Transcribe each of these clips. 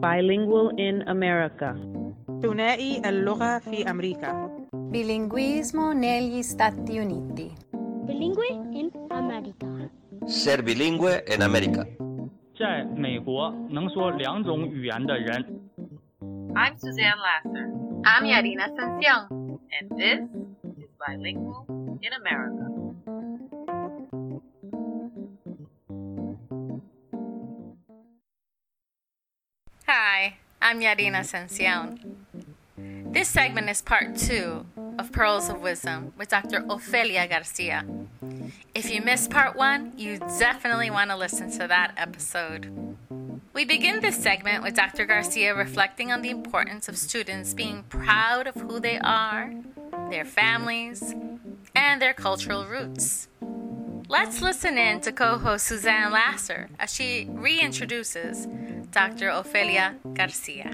Bilingual in America. ثنائي اللغة في أمريكا Bilinguismo negli Stati Uniti. Bilingue in America. Ser bilingüe en América. 在美国能说两种语言的人。 I'm Suzanne Lasser. I'm Yarina Sancion, and this is Bilingual in America. I'm Yarina Sancion. This segment is part two of Pearls of Wisdom with Dr. Ofelia Garcia. If you missed part one, you definitely want to listen to that episode. We begin this segment with Dr. Garcia reflecting on the importance of students being proud of who they are, their families, and their cultural roots. Let's listen in to co host Suzanne Lasser as she reintroduces Dr. Ofelia Garcia.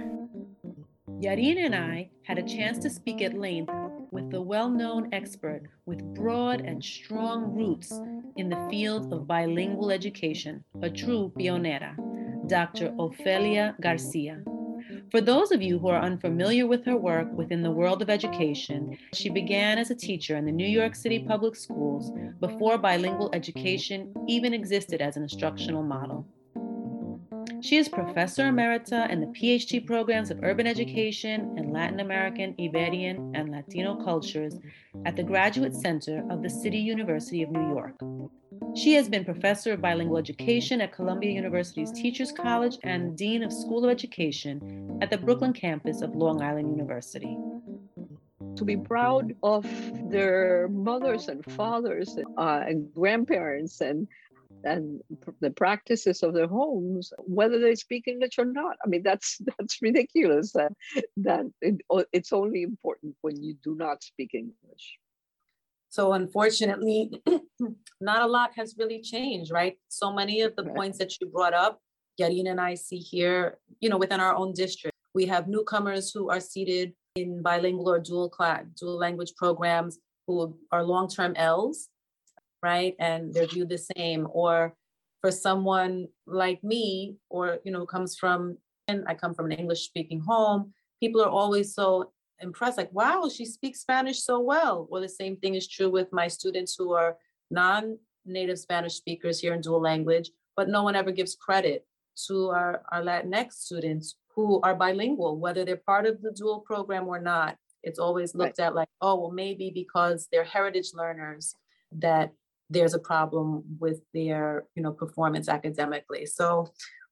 Yarin and I had a chance to speak at length with the well known expert with broad and strong roots in the field of bilingual education, a true pionera, Dr. Ofelia Garcia. For those of you who are unfamiliar with her work within the world of education, she began as a teacher in the New York City public schools before bilingual education even existed as an instructional model. She is Professor Emerita in the PhD programs of Urban Education and Latin American, Iberian, and Latino cultures at the Graduate Center of the City University of New York. She has been Professor of Bilingual Education at Columbia University's Teachers College and Dean of School of Education at the Brooklyn campus of Long Island University. to be proud of their mothers and fathers uh, and grandparents and and the practices of their homes, whether they speak English or not. I mean, that's that's ridiculous. That that it, it's only important when you do not speak English. So unfortunately, not a lot has really changed, right? So many of the Right. points that you brought up, Yarina and I see here, you know, within our own district. We have newcomers who are seated in bilingual or dual class, dual language programs who are long-term Ls, right? And they're viewed the same. Or for someone like me, or you know, comes from, and I come from an English-speaking home, people are always so impressed, like, wow, she speaks Spanish so well. Well, the same thing is true with my students who are non-native Spanish speakers here in dual language, but no one ever gives credit to our, our Latinx students who are bilingual, whether they're part of the dual program or not. It's always looked at like, oh, well, maybe because they're heritage learners that there's a problem with their, you know, performance academically. So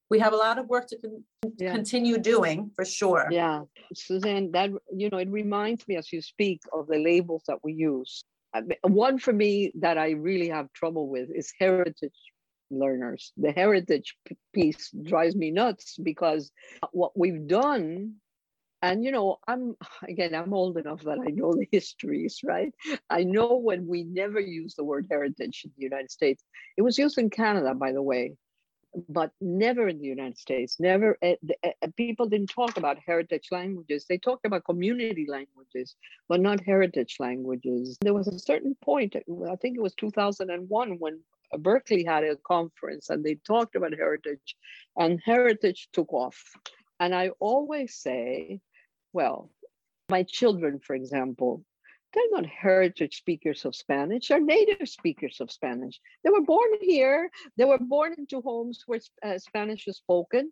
we have a lot of work to con- Yeah. continue doing for sure. Yeah, Suzanne, that you know, it reminds me as you speak of the labels that we use. One for me that I really have trouble with is heritage learners. The heritage piece drives me nuts because what we've done, and you know, I'm again, I'm old enough that I know the histories, right? I know when we never used the word heritage in the United States. It was used in Canada, by the way, but never in the United States. Never, uh, uh, people didn't talk about heritage languages. They talked about community languages, but not heritage languages. There was a certain point, I think it was 2001, when Berkeley had a conference and they talked about heritage, and heritage took off. And I always say, well, my children, for example, they're not heritage speakers of Spanish, they're native speakers of Spanish. They were born here, they were born into homes where uh, Spanish is spoken.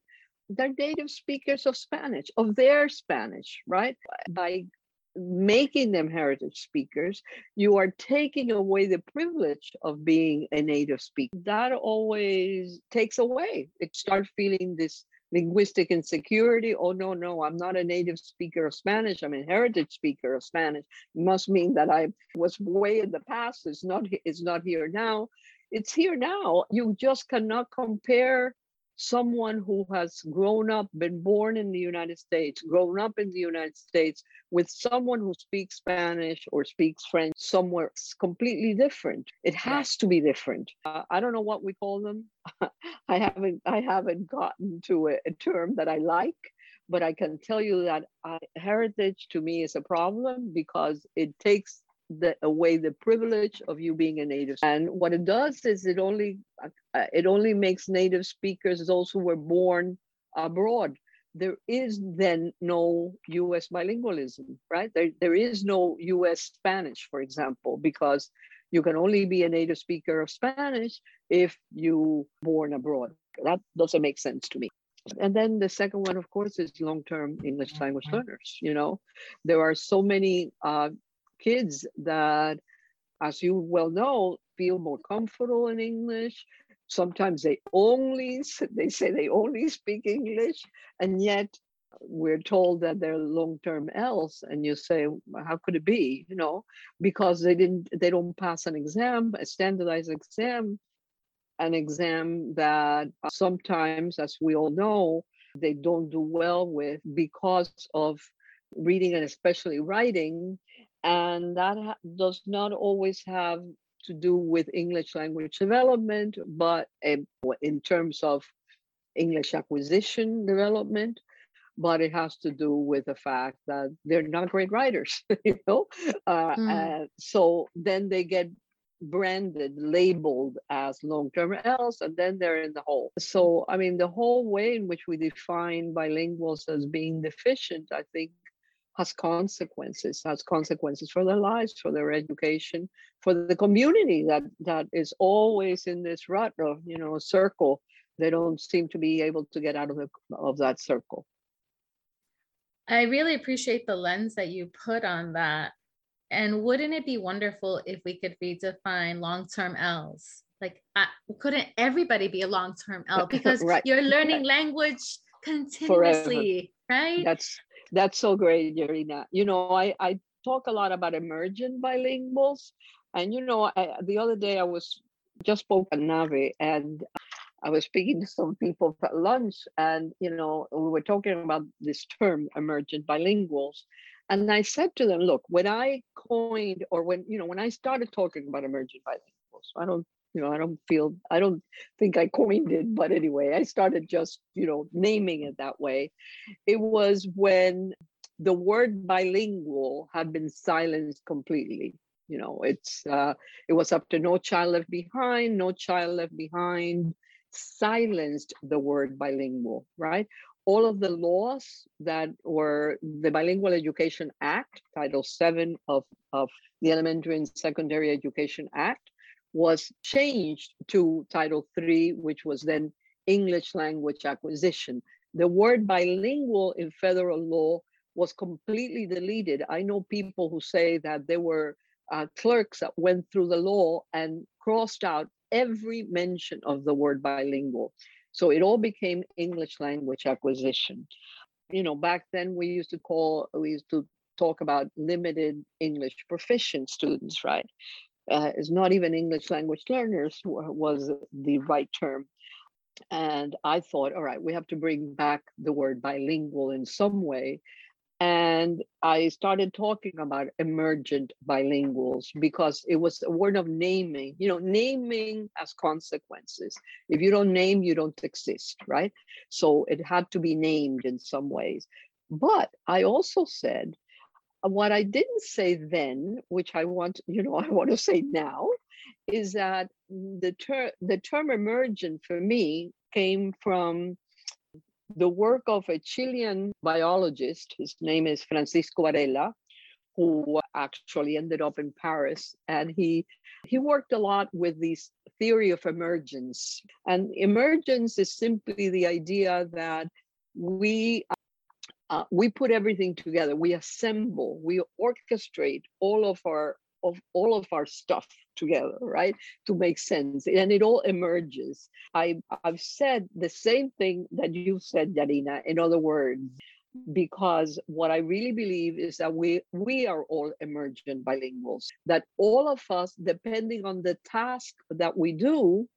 They're native speakers of Spanish, of their Spanish, right? By making them heritage speakers, you are taking away the privilege of being a native speaker. That always takes away. It starts feeling this linguistic insecurity. Oh, no, no, I'm not a native speaker of Spanish. I'm a heritage speaker of Spanish. It must mean that I was way in the past. It's not, it's not here now. It's here now. You just cannot compare someone who has grown up, been born in the United States, grown up in the United States with someone who speaks Spanish or speaks French somewhere it's completely different. It has to be different. Uh, I don't know what we call them. I haven't I haven't gotten to a, a term that I like, but I can tell you that uh, heritage to me is a problem because it takes the, away the privilege of you being a native. And what it does is it only uh, it only makes native speakers those who were born abroad. There is then no U.S. bilingualism, right? There, there is no U.S. Spanish, for example, because you can only be a native speaker of Spanish if you born abroad. That doesn't make sense to me. And then the second one, of course, is long-term English language learners. You know, there are so many uh, kids that, as you well know, feel more comfortable in English. Sometimes they only they say they only speak English, and yet we're told that they're long-term ELs and you say how could it be you know because they didn't they don't pass an exam a standardized exam an exam that sometimes as we all know they don't do well with because of reading and especially writing and that ha- does not always have to do with english language development but in terms of english acquisition development but it has to do with the fact that they're not great writers you know uh, mm. and so then they get branded labeled as long-term ELs and then they're in the hole so i mean the whole way in which we define bilinguals as being deficient i think has consequences has consequences for their lives for their education for the community that that is always in this rut of you know circle they don't seem to be able to get out of the of that circle I really appreciate the lens that you put on that. And wouldn't it be wonderful if we could redefine long term L's? Like, I, couldn't everybody be a long term L? Because right. you're learning language continuously, Forever. right? That's that's so great, Yarina. You know, I, I talk a lot about emergent bilinguals. And, you know, I, the other day I was just spoke at NABE and I was speaking to some people at lunch, and you know, we were talking about this term emergent bilinguals. And I said to them, look, when I coined or when, you know, when I started talking about emergent bilinguals, I don't, you know, I don't feel, I don't think I coined it, but anyway, I started just, you know, naming it that way. It was when the word bilingual had been silenced completely. You know, it's uh, it was up to no child left behind, no child left behind silenced the word bilingual, right? All of the laws that were the Bilingual Education Act, Title 7 of, of the Elementary and Secondary Education Act, was changed to Title III, which was then English language acquisition. The word bilingual in federal law was completely deleted. I know people who say that there were uh, clerks that went through the law and crossed out every mention of the word bilingual. So it all became English language acquisition. You know, back then we used to call, we used to talk about limited English proficient students, right? Uh, it's not even English language learners was the right term. And I thought, all right, we have to bring back the word bilingual in some way and I started talking about emergent bilinguals because it was a word of naming, you know, naming as consequences. If you don't name, you don't exist, right? So it had to be named in some ways. But I also said, Uh, what I didn't say then, which I want, you know, I want to say now, is that the term the term emergent for me came from the work of a Chilean biologist, his name is Francisco Varela, who actually ended up in Paris. And he he worked a lot with this theory of emergence. And emergence is simply the idea that we uh, we put everything together, we assemble, we orchestrate all of our of all of our stuff together, right? To make sense. And it all emerges. I, I've said the same thing that you said, Yarina, in other words, because what I really believe is that we we are all emergent bilinguals, that all of us, depending on the task that we do,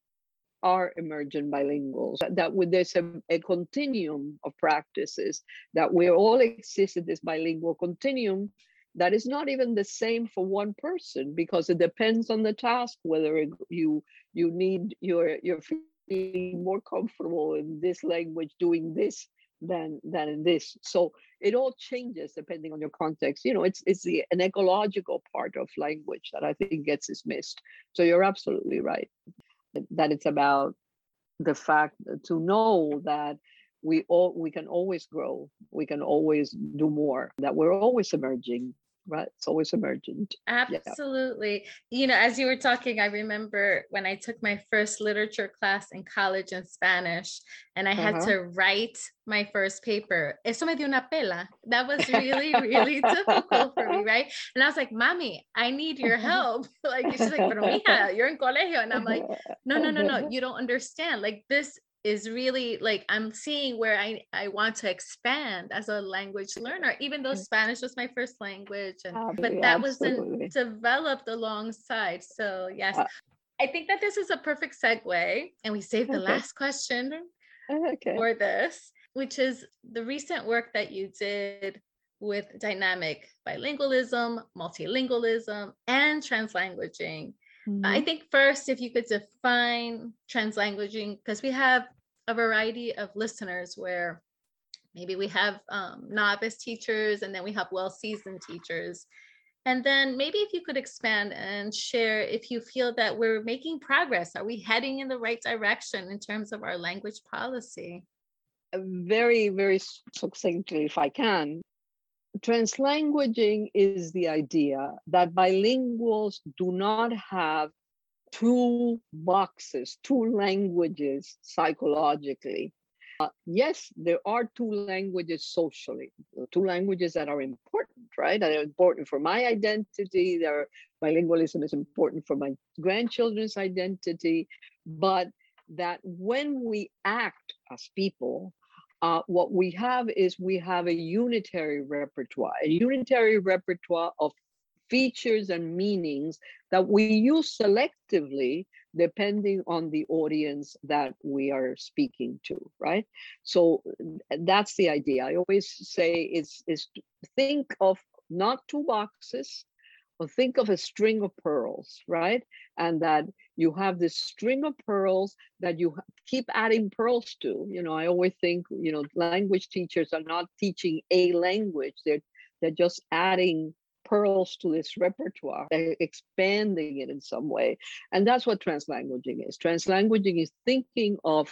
are emergent bilinguals, that there's a, a, continuum of practices, that we all exist in this bilingual continuum that is not even the same for one person because it depends on the task whether you you need you're you're feeling more comfortable in this language doing this than than in this. So it all changes depending on your context. You know, it's it's the an ecological part of language that I think gets dismissed. So you're absolutely right that it's about the fact to know that we all we can always grow. We can always do more that we're always emerging right it's always emergent. Absolutely. Yeah. you know as you were talking i remember when i took my first literature class in college in spanish and i had uh-huh. to write my first paper. Eso me dio una pela. That was really really difficult for me right? And i was like mommy i need your help. Like she's like pero mija you're in colegio. And i'm like no no no no you don't understand. Like this is really like I'm seeing where I, I want to expand as a language learner, even though Spanish was my first language. And but that was developed alongside. So yes. Uh, I think that this is a perfect segue. And we saved the okay. last question okay. for this, which is the recent work that you did with dynamic bilingualism, multilingualism, and translanguaging. Mm-hmm. I think first, if you could define translanguaging, because we have a variety of listeners where maybe we have um, novice teachers and then we have well seasoned teachers. And then maybe if you could expand and share if you feel that we're making progress, are we heading in the right direction in terms of our language policy? Very, very succinctly, if I can. Translanguaging is the idea that bilinguals do not have two boxes, two languages psychologically. Uh, yes, there are two languages socially, two languages that are important, right? That are important for my identity. Their bilingualism is important for my grandchildren's identity. But that when we act as people, uh, what we have is we have a unitary repertoire, a unitary repertoire of features and meanings that we use selectively depending on the audience that we are speaking to right? So that's the idea. I always say is is think of not two boxes think of a string of pearls, right? And that you have this string of pearls that you keep adding pearls to. You know, I always think, you know, language teachers are not teaching a language, they're they're just adding pearls to this repertoire, they're expanding it in some way. And that's what translanguaging is. Translanguaging is thinking of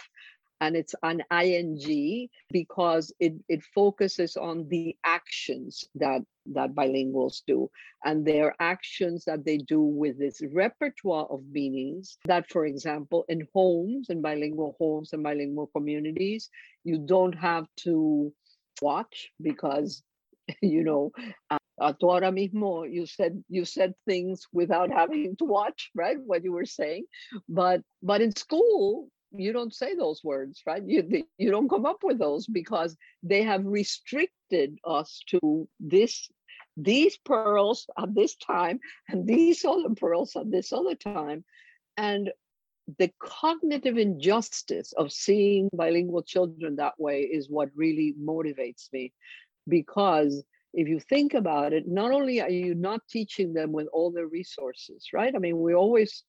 and it's an ing because it, it focuses on the actions that that bilinguals do. And their actions that they do with this repertoire of meanings that for example in homes in bilingual homes and bilingual communities you don't have to watch because you know uh, mismo you said you said things without having to watch right what you were saying. But but in school you don't say those words right? You you don't come up with those because they have restricted us to this these pearls at this time and these other pearls at this other time. And the cognitive injustice of seeing bilingual children that way is what really motivates me. Because if you think about it not only are you not teaching them with all the resources right? I mean we always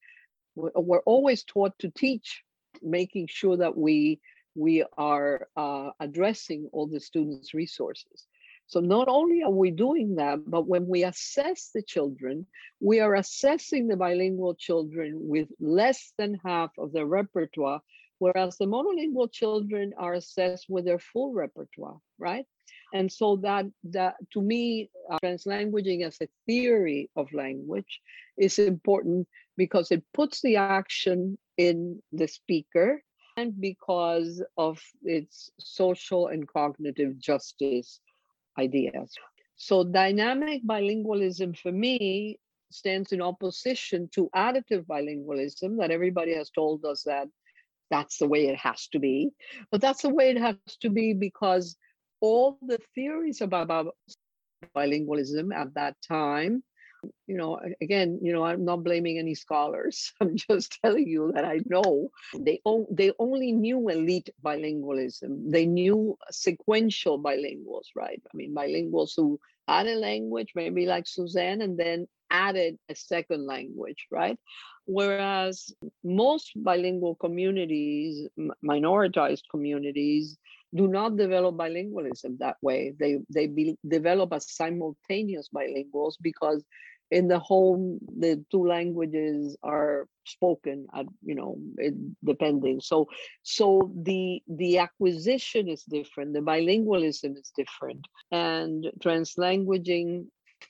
we're always taught to teach making sure that we we are uh, addressing all the students' resources. So not only are we doing that, but when we assess the children, we are assessing the bilingual children with less than half of their repertoire, whereas the monolingual children are assessed with their full repertoire, right? And so that that to me, uh, translanguaging as a theory of language is important because it puts the action in the speaker and because of its social and cognitive justice ideas. So, dynamic bilingualism for me stands in opposition to additive bilingualism that everybody has told us that that's the way it has to be. But that's the way it has to be because all the theories about bilingualism at that time you know again you know i'm not blaming any scholars. I'm just telling you that i know they on, they only knew elite bilingualism. They knew sequential bilinguals right? I mean bilinguals who add a language, maybe like Suzanne, and then added a second language, right? Whereas most bilingual communities, minoritized communities, do not develop bilingualism that way. They they be, develop as simultaneous bilinguals because in the home the two languages are spoken at you know it, depending so so the the acquisition is different the bilingualism is different and translanguaging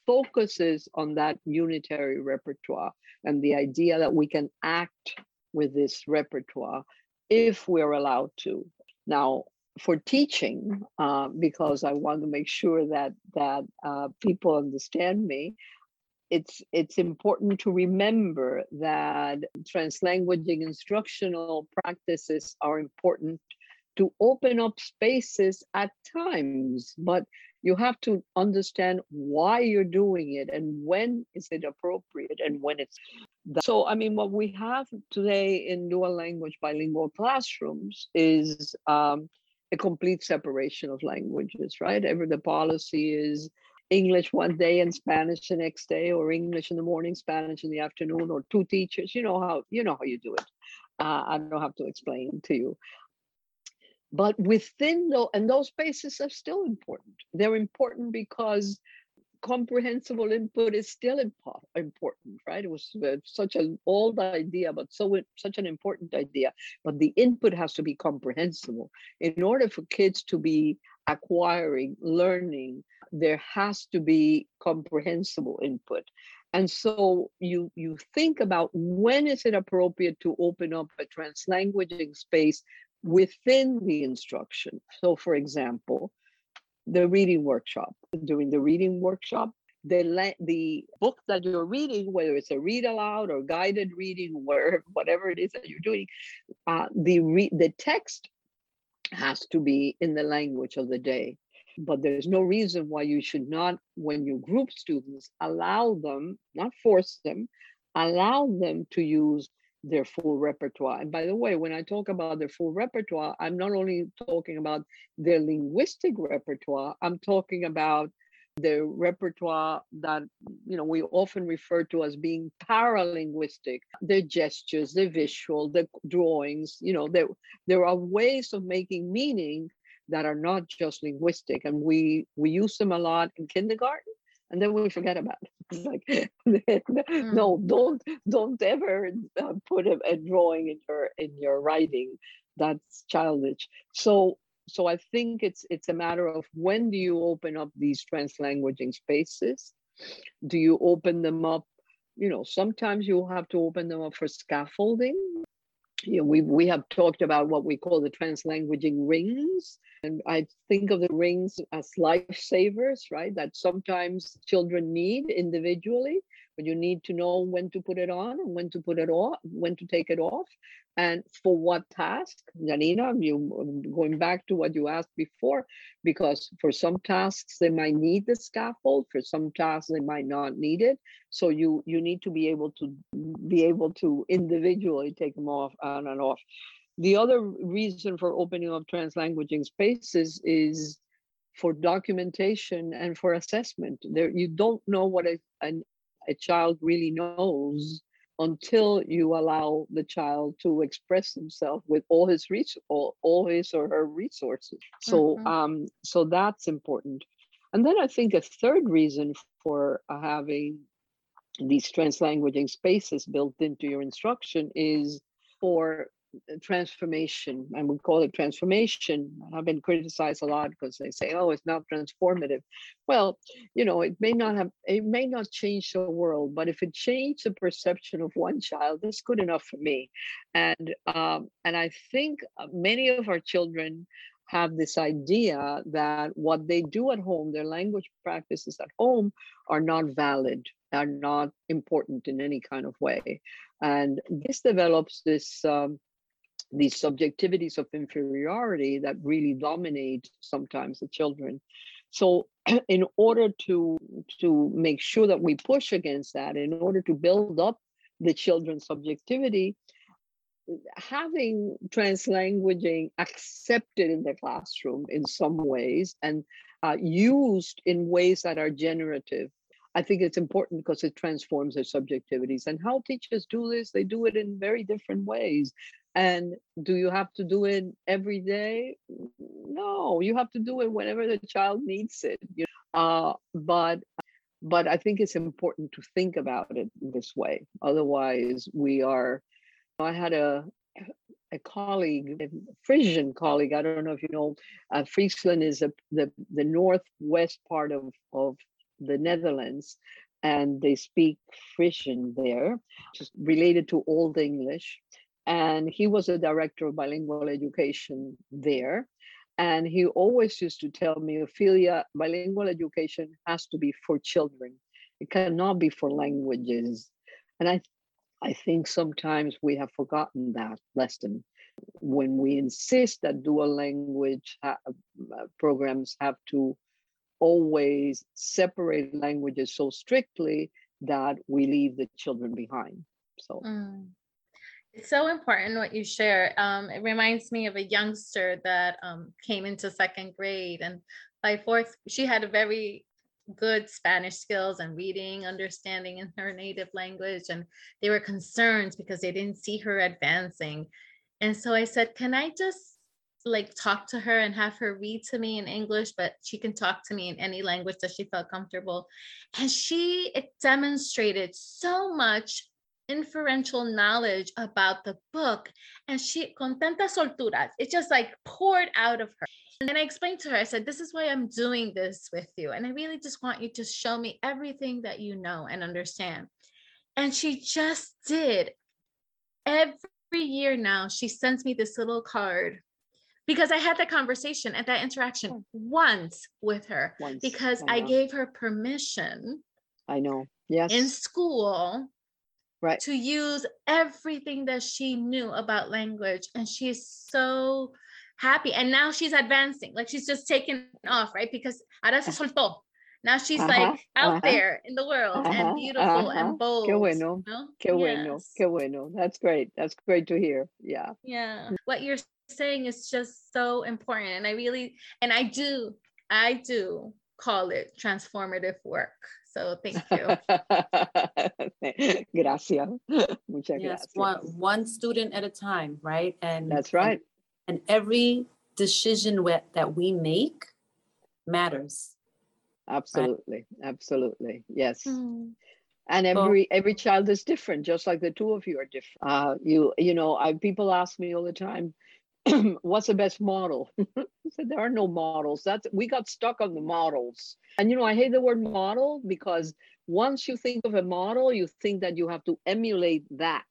focuses on that unitary repertoire and the idea that we can act with this repertoire if we're allowed to now for teaching uh, because I want to make sure that that uh, people understand me it's it's important to remember that translanguaging instructional practices are important to open up spaces at times but you have to understand why you're doing it and when is it appropriate and when it's so i mean what we have today in dual language bilingual classrooms is um, a complete separation of languages right ever the policy is English one day and Spanish the next day, or English in the morning, Spanish in the afternoon, or two teachers. You know how you know how you do it. Uh, I don't have to explain to you. But within those and those spaces are still important. They're important because comprehensible input is still important, right? It was uh, such an old idea, but so such an important idea. But the input has to be comprehensible in order for kids to be acquiring, learning, there has to be comprehensible input. And so you you think about when is it appropriate to open up a translanguaging space within the instruction. So for example, the reading workshop. During the reading workshop, the the book that you're reading, whether it's a read aloud or guided reading, where whatever it is that you're doing, uh, the re- the text has to be in the language of the day. But there's no reason why you should not, when you group students, allow them, not force them, allow them to use their full repertoire. And by the way, when I talk about their full repertoire, I'm not only talking about their linguistic repertoire, I'm talking about the repertoire that you know we often refer to as being paralinguistic. The gestures the visual the drawings you know there there are ways of making meaning that are not just linguistic. And we we use them a lot in kindergarten and then we forget about it like mm. no don't don't ever uh, put a, a drawing in your in your writing that's childish so so I think it's it's a matter of when do you open up these translanguaging spaces? Do you open them up? You know, sometimes you have to open them up for scaffolding. You know, we we have talked about what we call the translanguaging rings, and I think of the rings as lifesavers, right? That sometimes children need individually, but you need to know when to put it on and when to put it off, when to take it off, and for what task Yarina you going back to what you asked before because for some tasks they might need the scaffold for some tasks they might not need it. So you you need to be able to be able to individually take them off on and off. The other reason for opening up translanguaging spaces is for documentation and for assessment. There you don't know what a, a, a child really knows until you allow the child to express himself with all his res- all, all his or her resources so mm-hmm. um so that's important and then i think a third reason for having these translanguaging spaces built into your instruction is for transformation and we call it transformation. I've been criticized a lot because they say oh it's not transformative. Well you know it may not have it may not change the world but if it changed the perception of one child that's good enough for me. And um, and i think uh, many of our children have this idea that what they do at home, their language practices at home, are not valid, are not important in any kind of way. And this develops this um, these subjectivities of inferiority that really dominate sometimes the children. So in order to to make sure that we push against that, in order to build up the children's subjectivity, having translanguaging accepted in the classroom in some ways and uh, used in ways that are generative. I think it's important because it transforms their subjectivities. And how teachers do this, they do it in very different ways. And do you have to do it every day? No, you have to do it whenever the child needs it. Uh, but but I think it's important to think about it this way. Otherwise, we are. I had a a colleague, a Frisian colleague. I don't know if you know, uh, Friesland is a, the the northwest part of of the Netherlands, and they speak Frisian there, just related to Old English. And he was a director of bilingual education there. And he always used to tell me, Ofelia, bilingual education has to be for children. It cannot be for languages. And I I think sometimes we have forgotten that lesson when we insist that dual language ha- uh, programs have to always separate languages so strictly that we leave the children behind. So. Mm. It's so important what you share. Um, it reminds me of a youngster that um, came into second grade, and by fourth, she had a very good Spanish skills and reading, understanding in her native language. And they were concerned because they didn't see her advancing. And so I said, Can I just like talk to her and have her read to me in English, but she can talk to me in any language that she felt comfortable. And she demonstrated so much inferential knowledge about the book. And she, con tanta soltura, it just like poured out of her. And then I explained to her, I said, This is why I'm doing this with you. And I really just want you to show me everything that you know and understand. And she just did. Every year now, she sends me this little card because I had that conversation and that interaction oh. once with her Once, because I I gave her permission I know. Yes. in school right. to use everything that she knew about language and she's so happy and now she's advancing like she's just taken off right because ahora se ah. soltó now she's Ajá, like out ajá, there in the world and ajá, beautiful and bold Qué bueno. you know? Qué bueno. Yes. Qué bueno. That's great. That's great to hear. Yeah. yeah what you're saying is just so important and i really and i do i do call it transformative work so thank you gracias. Muchas Yes, gracias. one one student at a time, right? And That's right. And, and every decision we, that we make matters. Absolutely. Absolutely. Yes. Mm. and So- every every child is different just like the two of you are different uh you you know i people ask me all the time what's the best model? I said there are no models. That's we got stuck on the models. And you know i hate the word model because once you think of a model you think that you have to emulate that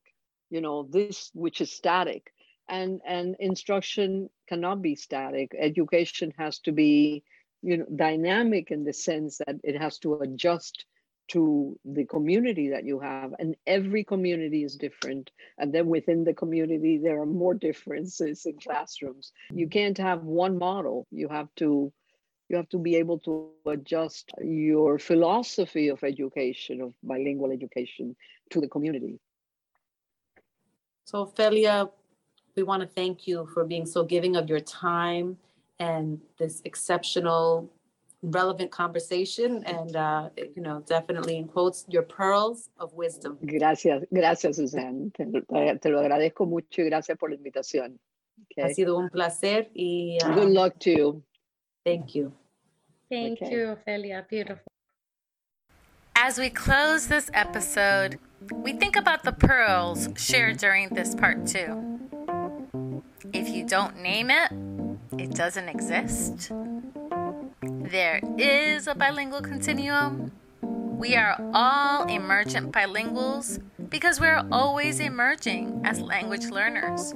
you know this which is static. And and instruction cannot be static. Education has to be you know dynamic in the sense that it has to adjust to the community that you have and every community is different. And then within the community there are more differences in classrooms. You can't have one model. You have to you have to be able to adjust your philosophy of education of bilingual education to the community. So, Felia, we want to thank you for being so giving of your time and this exceptional, relevant conversation. And, uh, you know, definitely in quotes, your pearls of wisdom. gracias gracias Susan te, te- te lo agradezco mucho y gracias por la invitación Ha sido un placer y good uh, luck to you thank you. thank Okay. you ofelia beautiful As we close this episode, we think about the pearls shared during this part two. If you don't name it, it doesn't exist. There is a bilingual continuum. We are all emergent bilinguals because we're always emerging as language learners.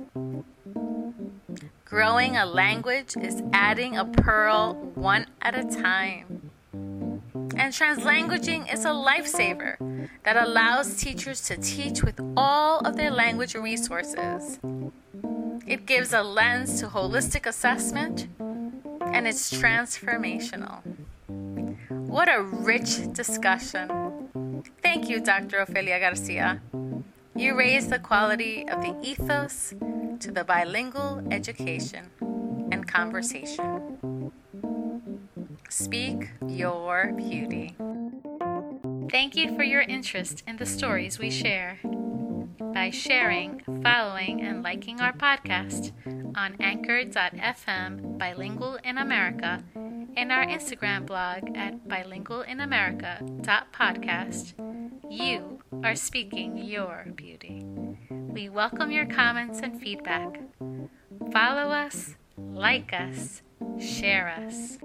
Growing a language is adding a pearl one at a time. And translanguaging is a lifesaver that allows teachers to teach with all of their language resources. It gives a lens to holistic assessment and it's transformational. What a rich discussion. Thank you, Dr. Ofelia Garcia. You raised the quality of the ethos to the bilingual education and conversation. speak your beauty. Thank you for your interest in the stories we share. By sharing, following, and liking our podcast on anchor.fm bilingual in America and our Instagram blog at bilingualinamerica.podcast, you are speaking your beauty. We welcome your comments and feedback. Follow us, like us, share us.